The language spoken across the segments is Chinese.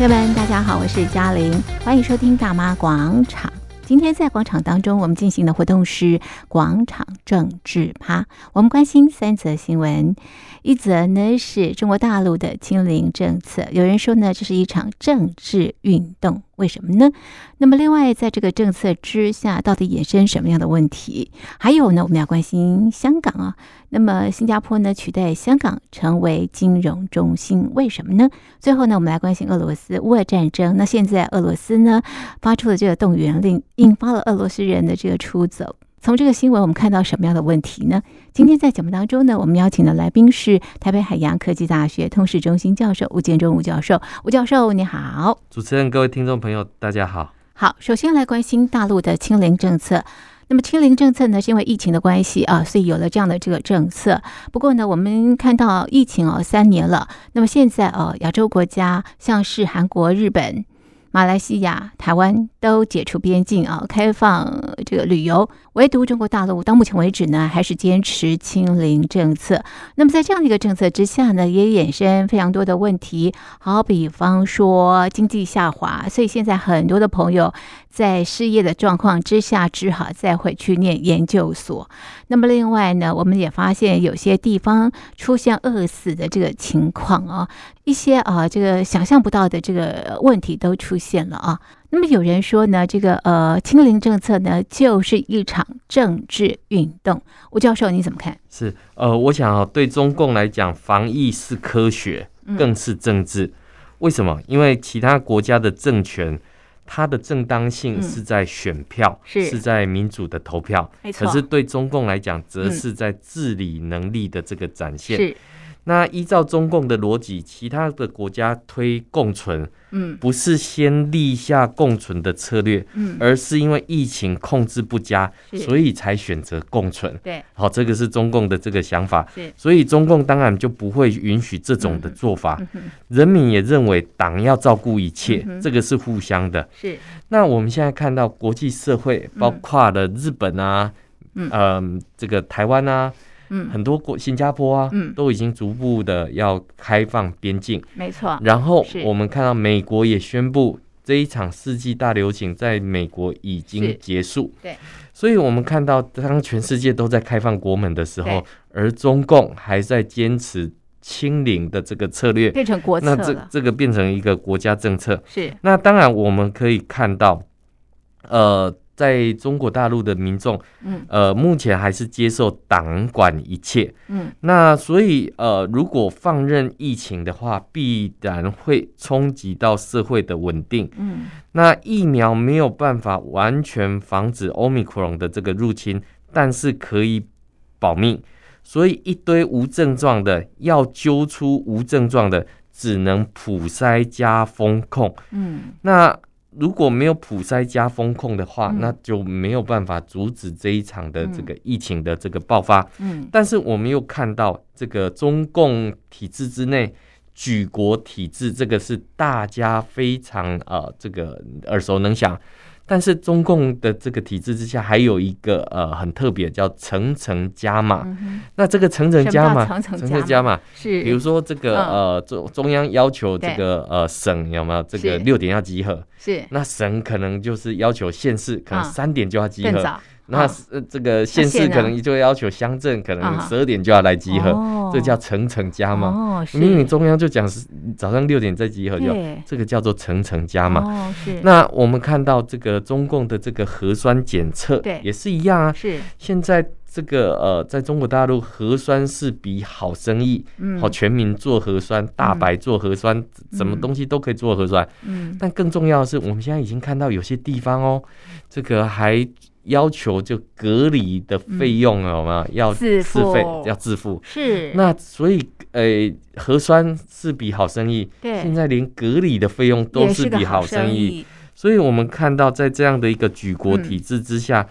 朋友们，大家好，我是嘉玲，欢迎收听大妈广场。今天在广场当中，我们进行的活动是广场政治趴。我们关心三则新闻，一则呢是中国大陆的清零政策，有人说呢这是一场政治运动。为什么呢？那么，另外，在这个政策之下，到底衍生什么样的问题？还有呢，我们要关心香港啊。那么，新加坡呢，取代香港成为金融中心，为什么呢？最后呢，我们来关心俄罗斯乌俄战争。那现在俄罗斯呢，发出了这个动员令，引发了俄罗斯人的这个出走。从这个新闻，我们看到什么样的问题呢？今天在节目当中呢，我们邀请的来宾是台北海洋科技大学通识中心教授吴建中吴教授。吴教授，你好！主持人、各位听众朋友，大家好。好，首先来关心大陆的清零政策。那么清零政策呢，是因为疫情的关系啊，所以有了这样的这个政策。不过呢，我们看到疫情哦三年了，那么现在哦，亚洲国家像是韩国、日本。马来西亚、台湾都解除边境啊，开放这个旅游，唯独中国大陆到目前为止呢，还是坚持清零政策。那么在这样的一个政策之下呢，也衍生非常多的问题，好比方说经济下滑，所以现在很多的朋友在失业的状况之下，只好再回去念研究所。那么另外呢，我们也发现有些地方出现饿死的这个情况啊。一些啊，这个想象不到的这个问题都出现了啊。那么有人说呢，这个呃，清零政策呢，就是一场政治运动。吴教授，你怎么看？是呃，我想啊，对中共来讲，防疫是科学，更是政治。嗯、为什么？因为其他国家的政权，它的正当性是在选票，嗯、是，是在民主的投票。可是对中共来讲，则是在治理能力的这个展现。是。那依照中共的逻辑，其他的国家推共存，嗯，不是先立下共存的策略，嗯，而是因为疫情控制不佳，所以才选择共存。对，好，这个是中共的这个想法。所以中共当然就不会允许这种的做法。人民也认为党要照顾一切，这个是互相的。是。那我们现在看到国际社会，包括了日本啊，嗯，这个台湾啊。嗯，很多国新加坡啊，嗯，都已经逐步的要开放边境，没错。然后我们看到美国也宣布这一场世纪大流行在美国已经结束，对。所以我们看到当全世界都在开放国门的时候，而中共还在坚持清零的这个策略，变成国策。那这这个变成一个国家政策，是。那当然我们可以看到，呃。在中国大陆的民众，嗯，呃，目前还是接受党管一切，嗯，那所以，呃，如果放任疫情的话，必然会冲击到社会的稳定，嗯，那疫苗没有办法完全防止 Omicron 的这个入侵，但是可以保命，所以一堆无症状的要揪出无症状的，只能普筛加风控，嗯，那。如果没有普筛加风控的话，那就没有办法阻止这一场的这个疫情的这个爆发。嗯，但是我们又看到这个中共体制之内举国体制，这个是大家非常呃这个耳熟能详。但是中共的这个体制之下，还有一个呃很特别，叫层层加码。嗯、那这个层层加码，层层加码？是，比如说这个、嗯、呃中中央要求这个呃省有没有？这个六点要集合？是，那省可能就是要求县市可能三点就要集合。嗯那呃，这个县市可能就要求乡镇可能十二点就要来集合，哦、这叫层层加嘛。哦，明明中央就讲是早上六点再集合就，就这个叫做层层加嘛。哦，是。那我们看到这个中共的这个核酸检测，对，也是一样啊。是。现在这个呃，在中国大陆核酸是笔好生意，嗯，好全民做核酸，大白做核酸，嗯、什么东西都可以做核酸。嗯。但更重要的是，我们现在已经看到有些地方哦，这个还。要求就隔离的费用有没有要自费要自付？是。那所以呃，核酸是笔好生意，对。现在连隔离的费用都是笔好生意，所以我们看到在这样的一个举国体制之下，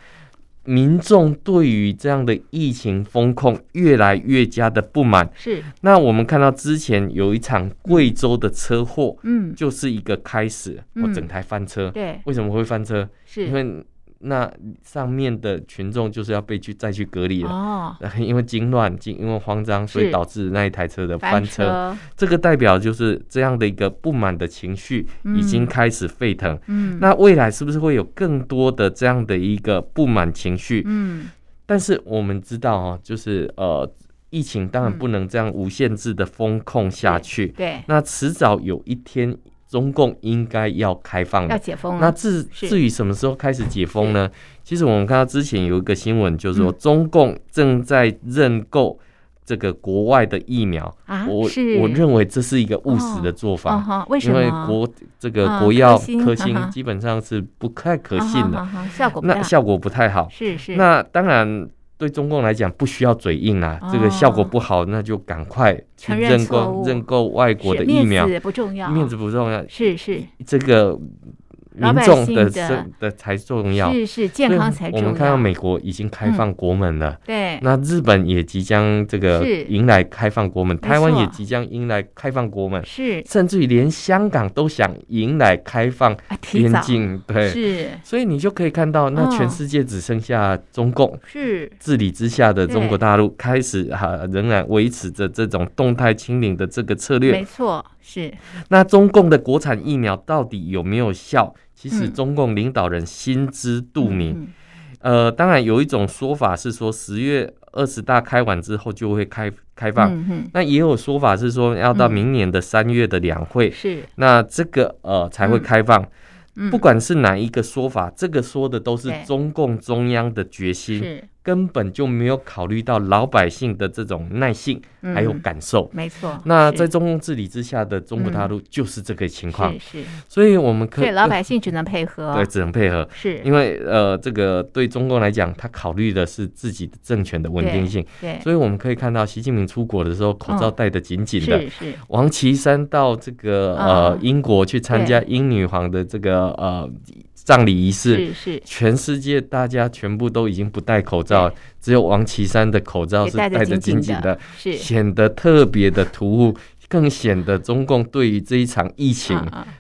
民众对于这样的疫情风控越来越加的不满。是。那我们看到之前有一场贵州的车祸，嗯，就是一个开始，我整台翻车。对。为什么会翻车？是因为。那上面的群众就是要被去再去隔离了。哦，因为惊乱，因为慌张，所以导致那一台车的翻车。这个代表就是这样的一个不满的情绪已经开始沸腾。嗯，那未来是不是会有更多的这样的一个不满情绪？嗯，但是我们知道啊，就是呃。疫情当然不能这样无限制的封控下去，对，那迟早有一天中共应该要开放了，要解封了。那至至于什么时候开始解封呢？其实我们看到之前有一个新闻，就是说中共正在认购这个国外的疫苗啊，我我认为这是一个务实的做法，哦哦、为什么？因为国这个国药科兴基本上是不太可信的，效果那效果不太好，是是。那当然。对中共来讲，不需要嘴硬啊，哦、这个效果不好，那就赶快去认购认购外国的疫苗，面子不重要，面子不重要，是是。这个。民众的生的才重要，是是健康才重要。我们看到美国已经开放国门了，对。那日本也即将这个迎来开放国门，台湾也即将迎来开放国门，是。甚至于连香港都想迎来开放边境，对。是。所以你就可以看到，那全世界只剩下中共是治理之下的中国大陆开始哈仍然维持着这种动态清零的这个策略，没错。是，那中共的国产疫苗到底有没有效？其实中共领导人心知肚明。呃，当然有一种说法是说，十月二十大开完之后就会开开放。那也有说法是说，要到明年的三月的两会，是、嗯、那这个呃才会开放。嗯、不管是哪一个说法，这个说的都是中共中央的决心。根本就没有考虑到老百姓的这种耐性还有感受，没错。那在中共治理之下的中国大陆就是这个情况，是。所以我们可以，对老百姓只能配合，对，只能配合，是。因为呃，这个对中共来讲，他考虑的是自己的政权的稳定性，对。所以我们可以看到，习近平出国的时候，口罩戴得紧紧的，是。王岐山到这个呃英国去参加英女皇的这个呃。葬礼仪式。是是，全世界大家全部都已经不戴口罩，只有王岐山的口罩是戴得紧紧的，显得特别的突兀，更显得中共对于这一场疫情，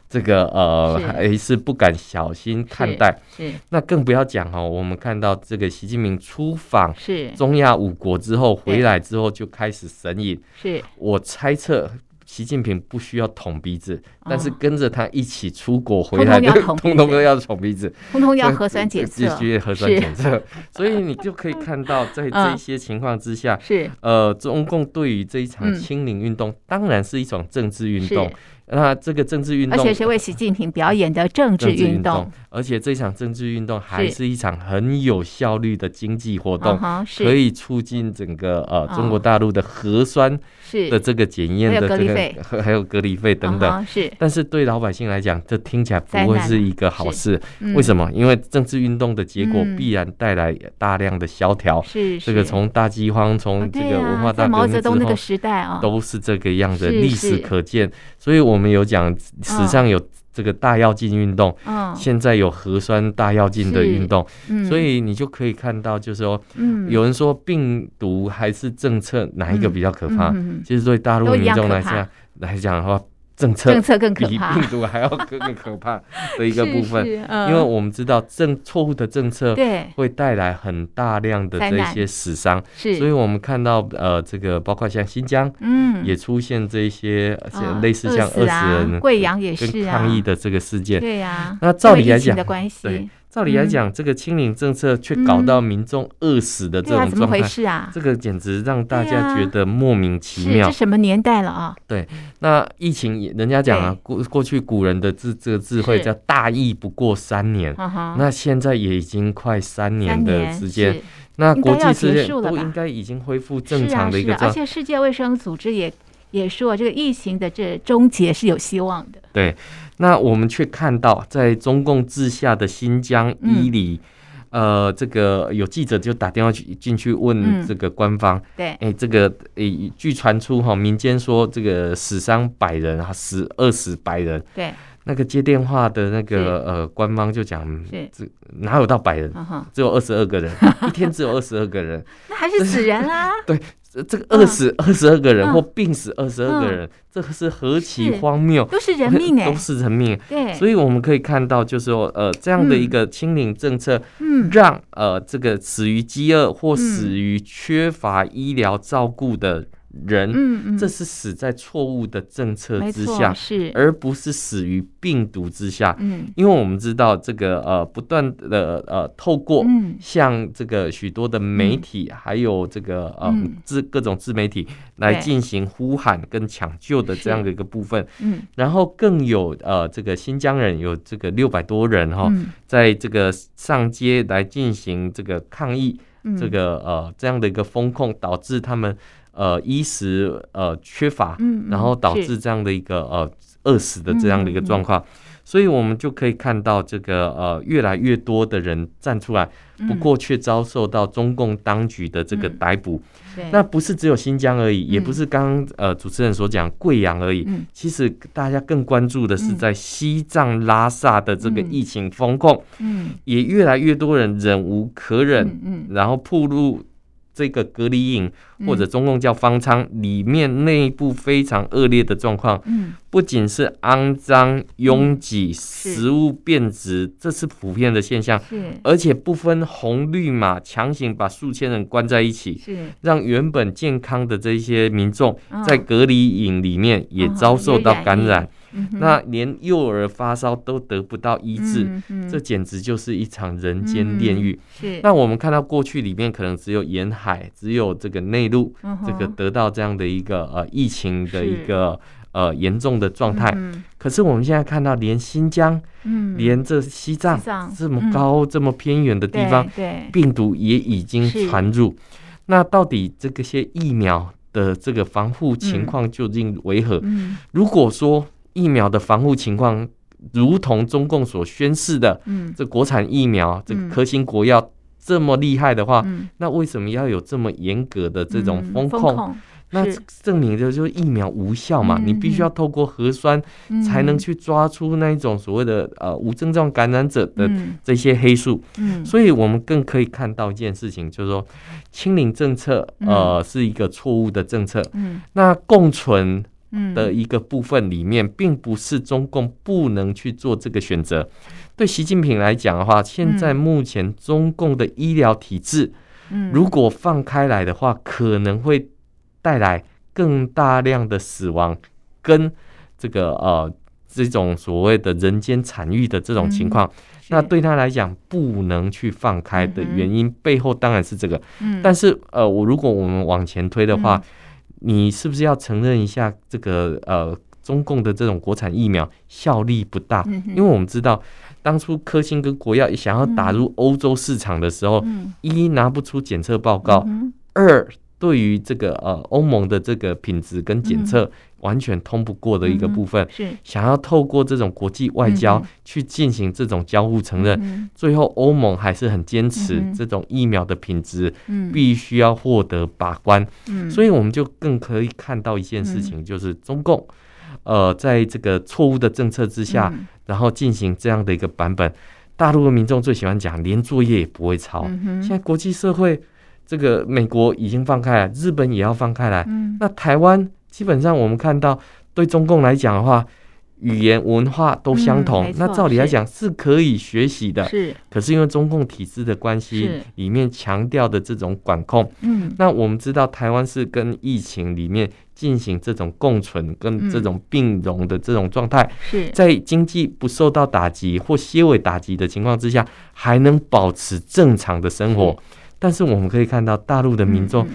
这个呃还是不敢小心看待。是那更不要讲哦，我们看到这个习近平出访是。中亚五国之后回来之后就开始神隐，是。我猜测。习近平不需要捅鼻子，但是跟着他一起出国回来的，通通都要捅鼻子，通通要核酸检测，必须核酸检测。所以你就可以看到，在这些情况之下，是。呃，中共对于这一场清零运动，当然是一种政治运动。那这个政治运动，而且是为习近平表演的政治运动，而且这场政治运动还是一场很有效率的经济活动，可以促进整个呃中国大陆的核酸的这个检验的这个 还有隔离费等等。是，但是对老百姓来讲，这听起来不会是一个好事。为什么？因为政治运动的结果必然带来大量的萧条。是，这个从大饥荒，从这个文化大革命之后，都是这个样的历史可见。所以，我们有讲史上有这个大跃进运动，嗯，现在有核酸大跃进的运动，嗯，所以你就可以看到，就是说，嗯，有人说病毒还是政策哪一个比较可怕？其实对大陆民众来讲来讲的话。政策政策更可怕，比病毒还要更更可怕的一个 部分，因为我们知道政错误的政策会带来很大量的这些死伤，是，所以我们看到呃这个包括像新疆，嗯，也出现这些类似像二十人、贵阳也是抗议的这个事件，对呀，那照理来讲，对。照理来讲，这个清零政策却搞到民众饿死的这种状态，嗯，怎么回事啊？这个简直让大家觉得莫名其妙。这什么年代了啊？对，那疫情，人家讲啊，过过去古人的智这个智慧叫大疫不过三年，那现在也已经快三年的时间，那国际世界都应该已经恢复正常的一个状态，而且世界卫生组织也也说，这个疫情的这终结是有希望的。对。那我们却看到，在中共治下的新疆伊犁，嗯、呃，这个有记者就打电话去进去问这个官方，嗯、对，哎、欸，这个诶、欸，据传出哈，民间说这个死伤百人啊，死二十百人，对。那个接电话的那个呃官方就讲，这哪有到百人，只有二十二个人，一天只有二十二个人，那还是死人啊？对，这个饿死二十二个人或病死二十二个人，这个是何其荒谬！都是人命哎，都是人命。对，所以我们可以看到，就是说，呃，这样的一个清零政策，嗯，让呃这个死于饥饿或死于缺乏医疗照顾的。人，嗯嗯，这是死在错误的政策之下，是，而不是死于病毒之下。嗯，因为我们知道这个呃，不断的呃，透过像这个许多的媒体，还有这个呃自各种自媒体来进行呼喊跟抢救的这样的一个部分。嗯，然后更有呃这个新疆人有这个六百多人哈，在这个上街来进行这个抗议，这个呃这样的一个风控，导致他们。呃，衣食呃缺乏，然后导致这样的一个呃饿死的这样的一个状况，所以我们就可以看到这个呃越来越多的人站出来，不过却遭受到中共当局的这个逮捕。那不是只有新疆而已，也不是刚刚呃主持人所讲贵阳而已。其实大家更关注的是在西藏拉萨的这个疫情风控，也越来越多人忍无可忍，然后暴露。这个隔离营或者中共叫方舱里面内部非常恶劣的状况，不仅是肮脏拥挤、食物变质，这是普遍的现象，而且不分红绿码，强行把数千人关在一起，让原本健康的这些民众在隔离营里面也遭受到感染。那连幼儿发烧都得不到医治，这简直就是一场人间炼狱。那我们看到过去里面可能只有沿海，只有这个内陆，嗯、这个得到这样的一个呃疫情的一个呃严重的状态。嗯、可是我们现在看到，连新疆，嗯，连这西藏，这么高、嗯、这么偏远的地方，病毒也已经传入。那到底这个些疫苗的这个防护情况究竟为何？嗯、如果说疫苗的防护情况，如同中共所宣示的，嗯，这国产疫苗，这个科兴国药这么厉害的话，嗯那为什么要有这么严格的这种风控？那证明的就是疫苗无效嘛？你必须要透过核酸才能去抓出那一种所谓的呃无症状感染者的这些黑数。嗯，所以我们更可以看到一件事情，就是说清零政策呃是一个错误的政策。嗯，那共存。的一个部分里面，并不是中共不能去做这个选择。对习近平来讲的话，现在目前中共的医疗体制，如果放开来的话，可能会带来更大量的死亡，跟这个呃这种所谓的人间惨遇的这种情况。那对他来讲，不能去放开的原因背后当然是这个。但是呃，我如果我们往前推的话。你是不是要承认一下这个呃，中共的这种国产疫苗效力不大？因为我们知道，当初科兴跟国药想要打入欧洲市场的时候，一拿不出检测报告，二对于这个呃欧盟的这个品质跟检测。完全通不过的一个部分，是。想要透过这种国际外交去进行这种交互承认，最后欧盟还是很坚持这种疫苗的品质，必须要获得把关。所以我们就更可以看到一件事情，就是中共，呃，在这个错误的政策之下，然后进行这样的一个版本，大陆的民众最喜欢讲，连作业也不会抄。现在国际社会，这个美国已经放开了，日本也要放开来，那台湾。基本上，我们看到对中共来讲的话，语言文化都相同，嗯、那照理来讲是可以学习的。是，可是因为中共体制的关系，里面强调的这种管控。嗯，那我们知道台湾是跟疫情里面进行这种共存跟这种并容的这种状态，是在经济不受到打击或些微打击的情况之下，还能保持正常的生活。是但是我们可以看到大陆的民众。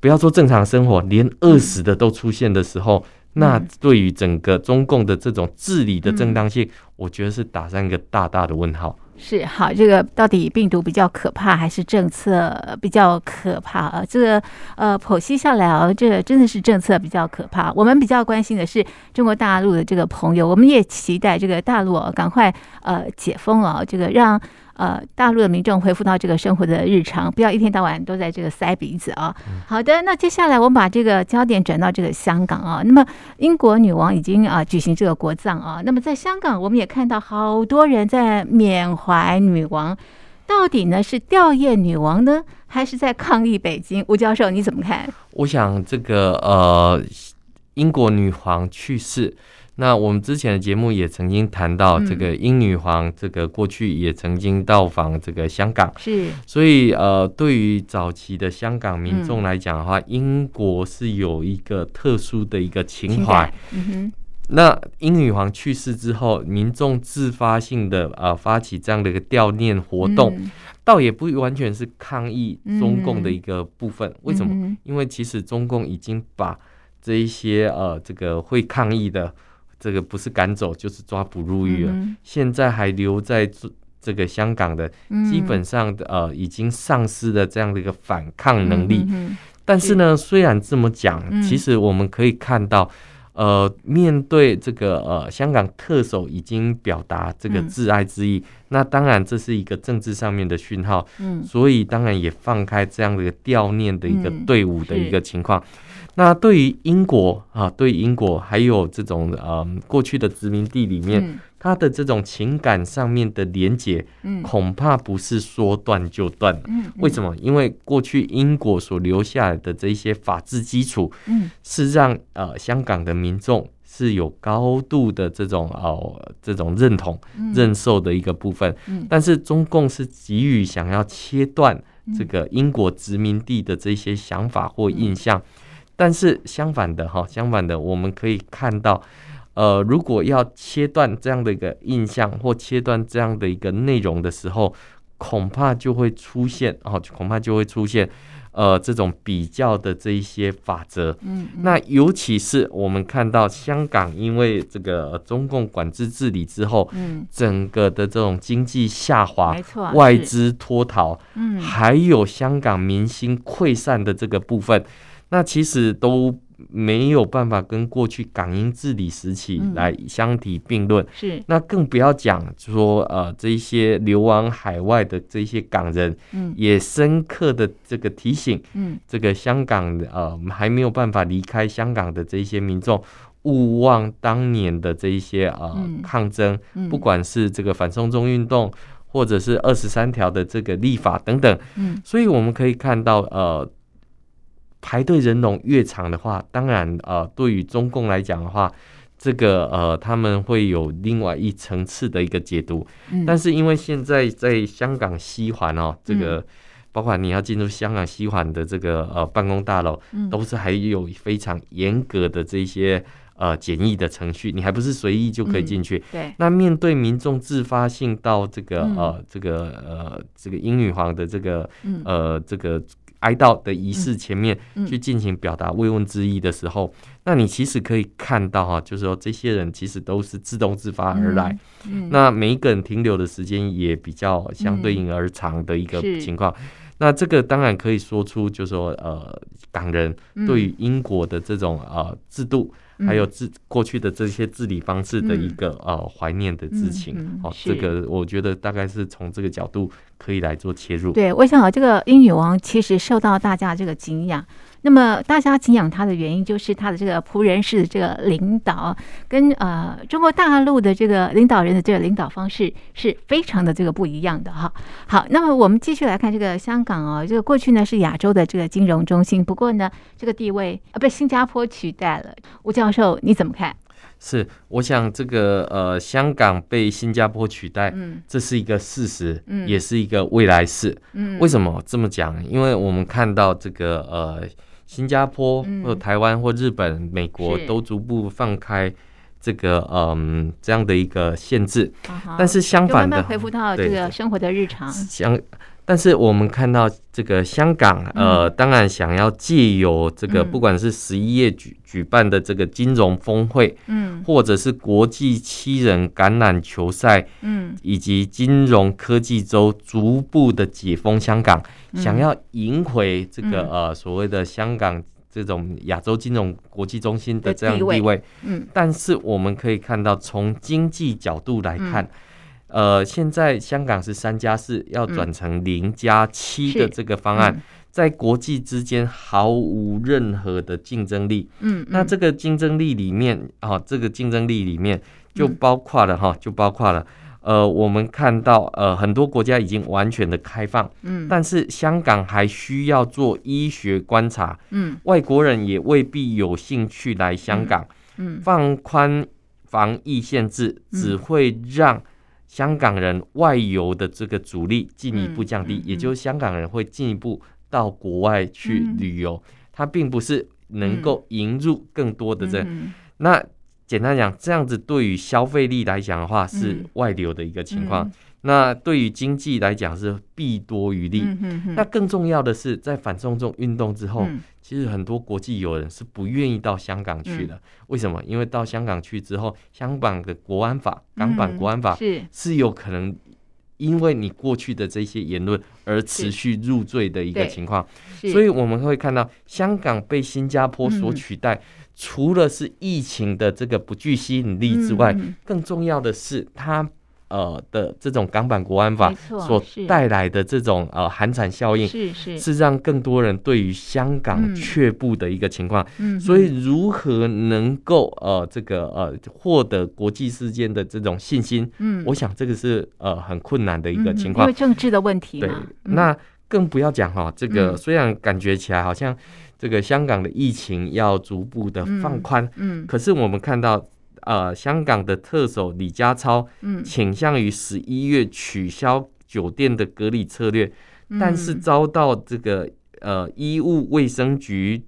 不要说正常生活，连饿死的都出现的时候，那对于整个中共的这种治理的正当性，我觉得是打上一个大大的问号。是好，这个到底病毒比较可怕，还是政策比较可怕啊？这个呃，剖析下来啊，这个真的是政策比较可怕。我们比较关心的是中国大陆的这个朋友，我们也期待这个大陆啊，赶快呃解封啊，这个让。呃，大陆的民众恢复到这个生活的日常，不要一天到晚都在这个塞鼻子啊。好的，那接下来我们把这个焦点转到这个香港啊。那么英国女王已经啊举行这个国葬啊。那么在香港，我们也看到好多人在缅怀女王，到底呢是吊唁女王呢，还是在抗议北京？吴教授你怎么看？我想这个呃，英国女皇去世。那我们之前的节目也曾经谈到，这个英女皇这个过去也曾经到访这个香港，是，所以呃，对于早期的香港民众来讲的话，英国是有一个特殊的一个情怀。嗯哼。那英女皇去世之后，民众自发性的呃发起这样的一个悼念活动，倒也不完全是抗议中共的一个部分。为什么？因为其实中共已经把这一些呃这个会抗议的。这个不是赶走就是抓捕入狱了。嗯、现在还留在这这个香港的，基本上的呃已经丧失了这样的一个反抗能力。但是呢，虽然这么讲，嗯、其实我们可以看到，呃，面对这个呃香港特首已经表达这个挚爱之意，嗯、那当然这是一个政治上面的讯号。嗯、所以当然也放开这样的一个悼念的一个队伍的一个情况。嗯那对于英国啊，对英国还有这种呃过去的殖民地里面，嗯、它的这种情感上面的连结，嗯、恐怕不是说断就断。嗯嗯、为什么？因为过去英国所留下来的这一些法治基础，嗯、是让呃香港的民众是有高度的这种哦、呃、这种认同、嗯、认受的一个部分。嗯、但是中共是急于想要切断这个英国殖民地的这些想法或印象。嗯但是相反的哈，相反的，我们可以看到，呃，如果要切断这样的一个印象或切断这样的一个内容的时候，恐怕就会出现哦，恐怕就会出现呃这种比较的这一些法则。嗯，嗯，那尤其是我们看到香港因为这个中共管制治理之后，嗯，整个的这种经济下滑，没错，外资脱逃，嗯，还有香港民心溃散的这个部分。那其实都没有办法跟过去港英治理时期来相提并论。是，那更不要讲说呃，这些流亡海外的这些港人，嗯，也深刻的这个提醒，嗯，这个香港呃还没有办法离开香港的这些民众，勿忘当年的这一些呃抗争，不管是这个反送中运动，或者是二十三条的这个立法等等，嗯，所以我们可以看到呃。排队人龙越长的话，当然呃，对于中共来讲的话，这个呃，他们会有另外一层次的一个解读。嗯、但是因为现在在香港西环哦，这个、嗯、包括你要进入香港西环的这个呃办公大楼，嗯、都是还有非常严格的这些呃检疫的程序，你还不是随意就可以进去。嗯、对。那面对民众自发性到这个、嗯、呃这个呃这个英女皇的这个、嗯、呃这个。哀悼的仪式前面去进行表达慰问之意的时候，嗯嗯、那你其实可以看到哈，就是说这些人其实都是自动自发而来，那每一个人停留的时间也比较相对应而长的一个情况。嗯、那这个当然可以说出，就是说呃，港人对于英国的这种呃制度。还有治过去的这些治理方式的一个、嗯、呃怀念的之情，嗯嗯、哦，这个我觉得大概是从这个角度可以来做切入。对，我想啊，这个英女王其实受到大家这个敬仰。那么大家敬仰他的原因，就是他的这个仆人式的这个领导，跟呃中国大陆的这个领导人的这个领导方式是非常的这个不一样的哈。好，那么我们继续来看这个香港哦，这个过去呢是亚洲的这个金融中心，不过呢这个地位啊被新加坡取代了。吴教授你怎么看？是，我想这个呃香港被新加坡取代，嗯，这是一个事实，嗯，也是一个未来式，嗯，为什么这么讲？因为我们看到这个呃。新加坡或台湾或日本、美国都逐步放开这个嗯这样的一个限制，但是相反的，恢复到这个生活的日常。相，但是我们看到这个香港呃，当然想要借由这个不管是十一月举举办的这个金融峰会，嗯，或者是国际七人橄榄球赛，嗯，以及金融科技周逐步的解封香港。想要赢回这个、嗯、呃所谓的香港这种亚洲金融国际中心的这样地位，嗯，但是我们可以看到，从经济角度来看，嗯、呃，现在香港是三加四要转成零加七的这个方案，嗯、在国际之间毫无任何的竞争力，嗯，那这个竞争力里面啊，这个竞争力里面就包括了哈，就包括了。呃，我们看到呃很多国家已经完全的开放，嗯，但是香港还需要做医学观察，嗯，外国人也未必有兴趣来香港，嗯，放宽防疫限制只会让香港人外游的这个阻力进一步降低，也就是香港人会进一步到国外去旅游，它并不是能够引入更多的这那。简单讲，这样子对于消费力来讲的话，是外流的一个情况。嗯、那对于经济来讲是弊多于利。那更重要的是，在反送中运动之后，嗯、其实很多国际友人是不愿意到香港去的。嗯、为什么？因为到香港去之后，香港的国安法、港版国安法是是有可能因为你过去的这些言论而持续入罪的一个情况。所以我们会看到，香港被新加坡所取代。嗯除了是疫情的这个不具吸引力之外，嗯、更重要的是它呃的这种港版国安法所带来的这种呃寒蝉效应，是是是让更多人对于香港却步的一个情况。嗯，所以如何能够呃这个呃获得国际之间的这种信心？嗯，我想这个是呃很困难的一个情况，因为政治的问题。对，那更不要讲哈，这个虽然感觉起来好像。这个香港的疫情要逐步的放宽，嗯，嗯，可是我们看到，呃，香港的特首李家超，嗯，倾向于十一月取消酒店的隔离策略，嗯，但是遭到这个呃医务卫生局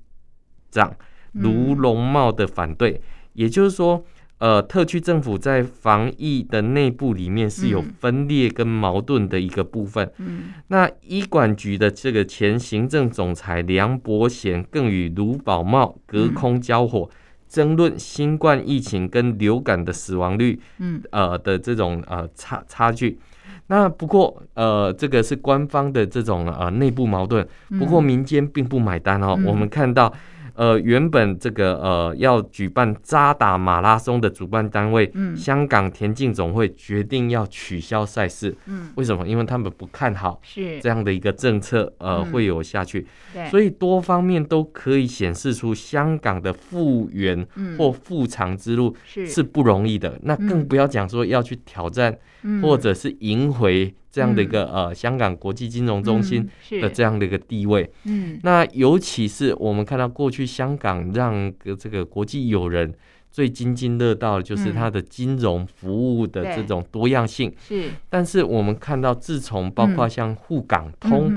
长卢龙茂的反对，嗯，也就是说。呃，特区政府在防疫的内部里面是有分裂跟矛盾的一个部分。嗯，那医管局的这个前行政总裁梁伯贤更与卢宝茂隔空交火，争论新冠疫情跟流感的死亡率，嗯，呃的这种呃差差距。那不过呃，这个是官方的这种呃内部矛盾，不过民间并不买单哦。我们看到。呃，原本这个呃要举办渣打马拉松的主办单位，嗯，香港田径总会决定要取消赛事，嗯，为什么？因为他们不看好是。这样的一个政策，呃，会有下去，对，所以多方面都可以显示出香港的复原或复常之路是。是不容易的，那更不要讲说要去挑战或者是赢回。这样的一个呃，香港国际金融中心的这样的一个地位，嗯，那尤其是我们看到过去香港让个这个国际友人最津津乐道的就是它的金融服务的这种多样性，是。但是我们看到，自从包括像沪港通，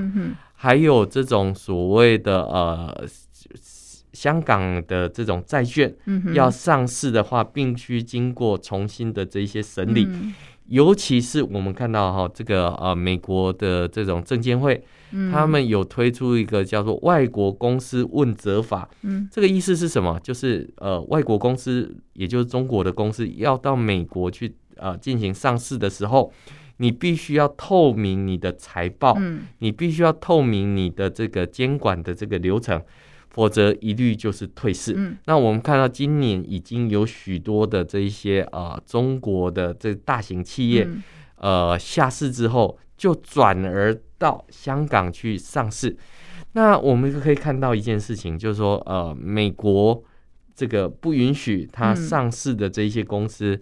还有这种所谓的呃香港的这种债券要上市的话，必须经过重新的这些审理。尤其是我们看到哈，这个呃，美国的这种证监会，他们有推出一个叫做“外国公司问责法”。嗯，这个意思是什么？就是呃，外国公司，也就是中国的公司，要到美国去呃进行上市的时候，你必须要透明你的财报，你必须要透明你的这个监管的这个流程。否则一律就是退市。嗯，那我们看到今年已经有许多的这一些呃中国的这大型企业，嗯、呃下市之后就转而到香港去上市。那我们就可以看到一件事情，就是说呃美国这个不允许它上市的这一些公司，嗯、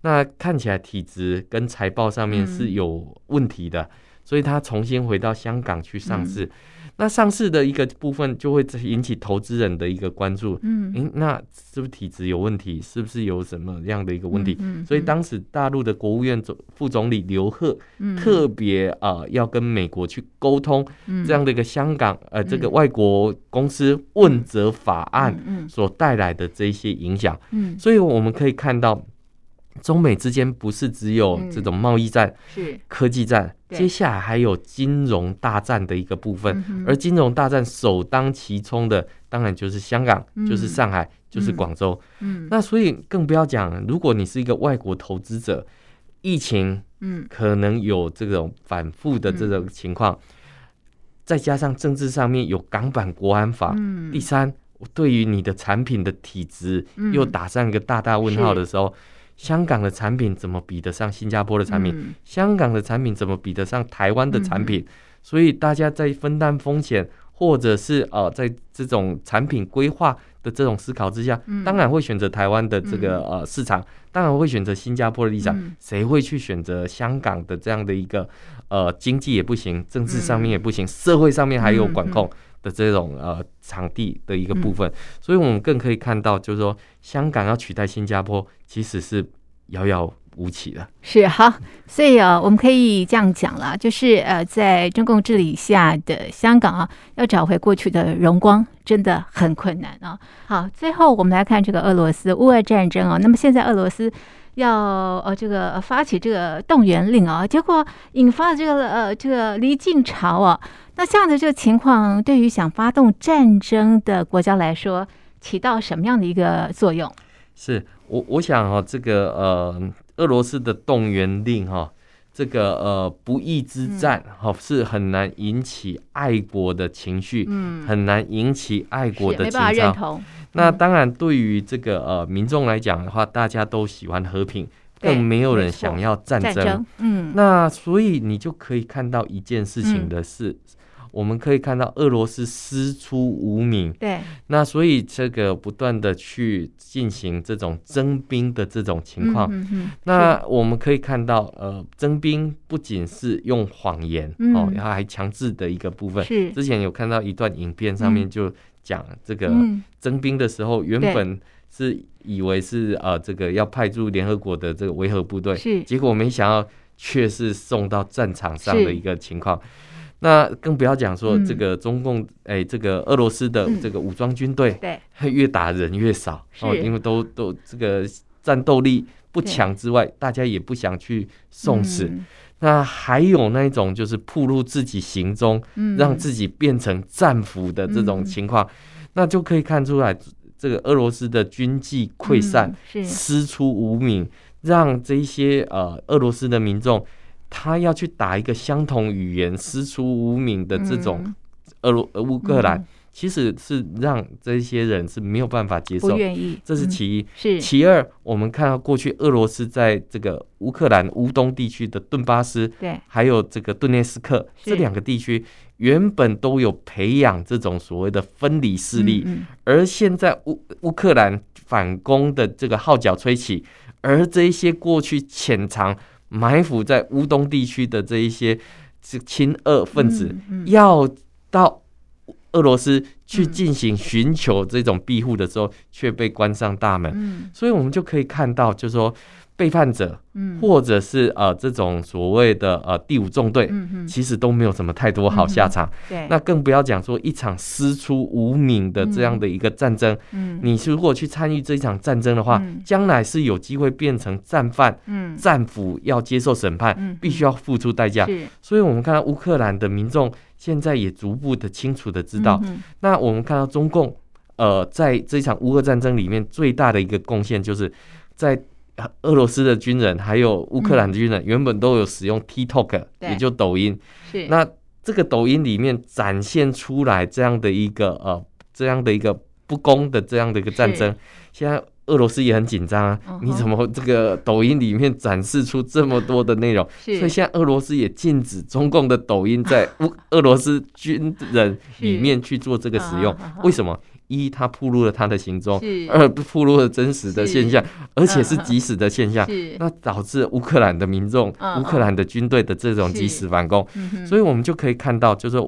那看起来体质跟财报上面是有问题的，嗯、所以它重新回到香港去上市。嗯那上市的一个部分就会引起投资人的一个关注，嗯，诶，那是不是体质有问题？是不是有什么样的一个问题？嗯，所以当时大陆的国务院总副总理刘鹤，嗯，特别啊要跟美国去沟通这样的一个香港呃这个外国公司问责法案所带来的这些影响，嗯，所以我们可以看到。中美之间不是只有这种贸易战、是。科技战，接下来还有金融大战的一个部分。而金融大战首当其冲的，当然就是香港，就是上海，就是广州。嗯，那所以更不要讲，如果你是一个外国投资者，疫情，嗯，可能有这种反复的这种情况，再加上政治上面有港版国安法，第三，对于你的产品的体质又打上一个大大问号的时候。香港的产品怎么比得上新加坡的产品？嗯、香港的产品怎么比得上台湾的产品？嗯、所以大家在分担风险或者是呃，在这种产品规划的这种思考之下，嗯、当然会选择台湾的这个、嗯、呃市场，当然会选择新加坡的立场，谁、嗯、会去选择香港的这样的一个呃经济也不行，政治上面也不行，嗯、社会上面还有管控的这种呃场地的一个部分，嗯、所以我们更可以看到，就是说香港要取代新加坡，其实是遥遥。无期的是好，所以啊，我们可以这样讲了，就是呃，在中共治理下的香港啊，要找回过去的荣光，真的很困难啊。好，最后我们来看这个俄罗斯乌俄战争啊，那么现在俄罗斯要呃这个发起这个动员令啊，结果引发了这个呃这个离境潮啊。那这样的这个情况，对于想发动战争的国家来说，起到什么样的一个作用？是我我想哈、啊，这个呃。俄罗斯的动员令，哈，这个呃不义之战，哈，是很难引起爱国的情绪，嗯，很难引起爱国的情操。那当然，对于这个呃民众来讲的话，大家都喜欢和平，更没有人想要战争。嗯，那所以你就可以看到一件事情的是。我们可以看到俄罗斯师出无名，对，那所以这个不断的去进行这种征兵的这种情况，嗯嗯、那我们可以看到，呃，征兵不仅是用谎言、嗯、哦，然后还强制的一个部分。是，之前有看到一段影片，上面就讲这个征兵的时候，原本是以为是呃这个要派驻联合国的这个维和部队，是，结果没想到却是送到战场上的一个情况。那更不要讲说这个中共，哎、这个俄罗斯的这个武装军队，对，越打人越少哦，因为都都这个战斗力不强之外，大家也不想去送死。嗯、那还有那种就是暴露自己行踪，嗯、让自己变成战俘的这种情况，嗯、那就可以看出来，这个俄罗斯的军纪溃散，嗯、师出无名，让这些呃俄罗斯的民众。他要去打一个相同语言、师出无名的这种俄罗乌克兰，其实是让这些人是没有办法接受，不愿意。这是其一。是其二，我们看到过去俄罗斯在这个乌克兰乌东地区的顿巴斯，对，还有这个顿涅斯克这两个地区，原本都有培养这种所谓的分离势力，而现在乌乌克兰反攻的这个号角吹起，而这一些过去潜藏。埋伏在乌东地区的这一些亲俄分子，要到俄罗斯去进行寻求这种庇护的时候，却被关上大门。所以，我们就可以看到，就是说。背叛者，或者是呃这种所谓的呃第五纵队，其实都没有什么太多好下场。对，那更不要讲说一场师出无名的这样的一个战争。嗯，你如果去参与这一场战争的话，将来是有机会变成战犯、战俘，要接受审判，必须要付出代价。所以我们看到乌克兰的民众现在也逐步的清楚的知道，那我们看到中共呃在这一场乌俄战争里面最大的一个贡献，就是在。俄罗斯的军人还有乌克兰的军人，原本都有使用 TikTok，也就抖音。是那这个抖音里面展现出来这样的一个呃，这样的一个不公的这样的一个战争。现在俄罗斯也很紧张啊，你怎么这个抖音里面展示出这么多的内容？所以现在俄罗斯也禁止中共的抖音在乌俄罗斯军人里面去做这个使用。为什么？一，他暴露了他的行踪；二，暴露了真实的现象，而且是即时的现象。那导致乌克兰的民众、乌克兰的军队的这种即时反攻。所以，我们就可以看到，就是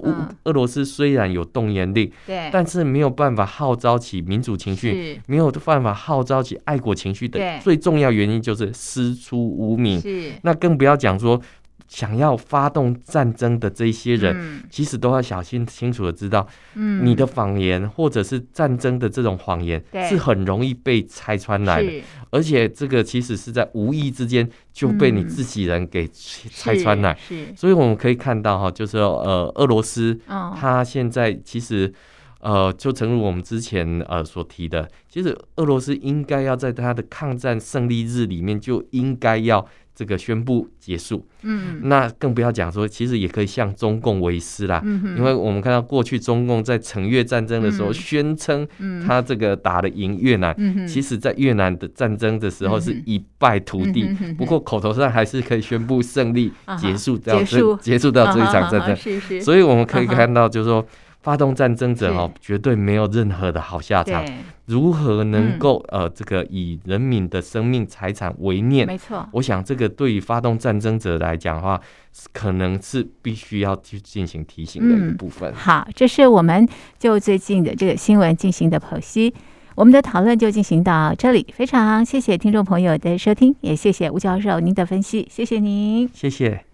俄罗斯虽然有动员令，但是没有办法号召起民主情绪，没有办法号召起爱国情绪的最重要原因就是师出无名。那更不要讲说。想要发动战争的这些人，嗯、其实都要小心清楚的知道，嗯，你的谎言或者是战争的这种谎言，是很容易被拆穿来的，而且这个其实是在无意之间就被你自己人给拆穿来。是，所以我们可以看到哈，就是呃，俄罗斯，他现在其实呃，就诚如我们之前呃所提的，其实俄罗斯应该要在他的抗战胜利日里面就应该要。这个宣布结束，嗯，那更不要讲说，其实也可以向中共为师啦，因为我们看到过去中共在惩越战争的时候，宣称他这个打得赢越南，其实在越南的战争的时候是一败涂地，不过口头上还是可以宣布胜利，结束掉这结束。掉这一场战争，是是，所以我们可以看到就是说。发动战争者哦，绝对没有任何的好下场。如何能够、嗯、呃，这个以人民的生命财产为念？没错，我想这个对于发动战争者来讲的话，可能是必须要去进行提醒的一部分、嗯。好，这是我们就最近的这个新闻进行的剖析。我们的讨论就进行到这里，非常谢谢听众朋友的收听，也谢谢吴教授您的分析，谢谢您，谢谢。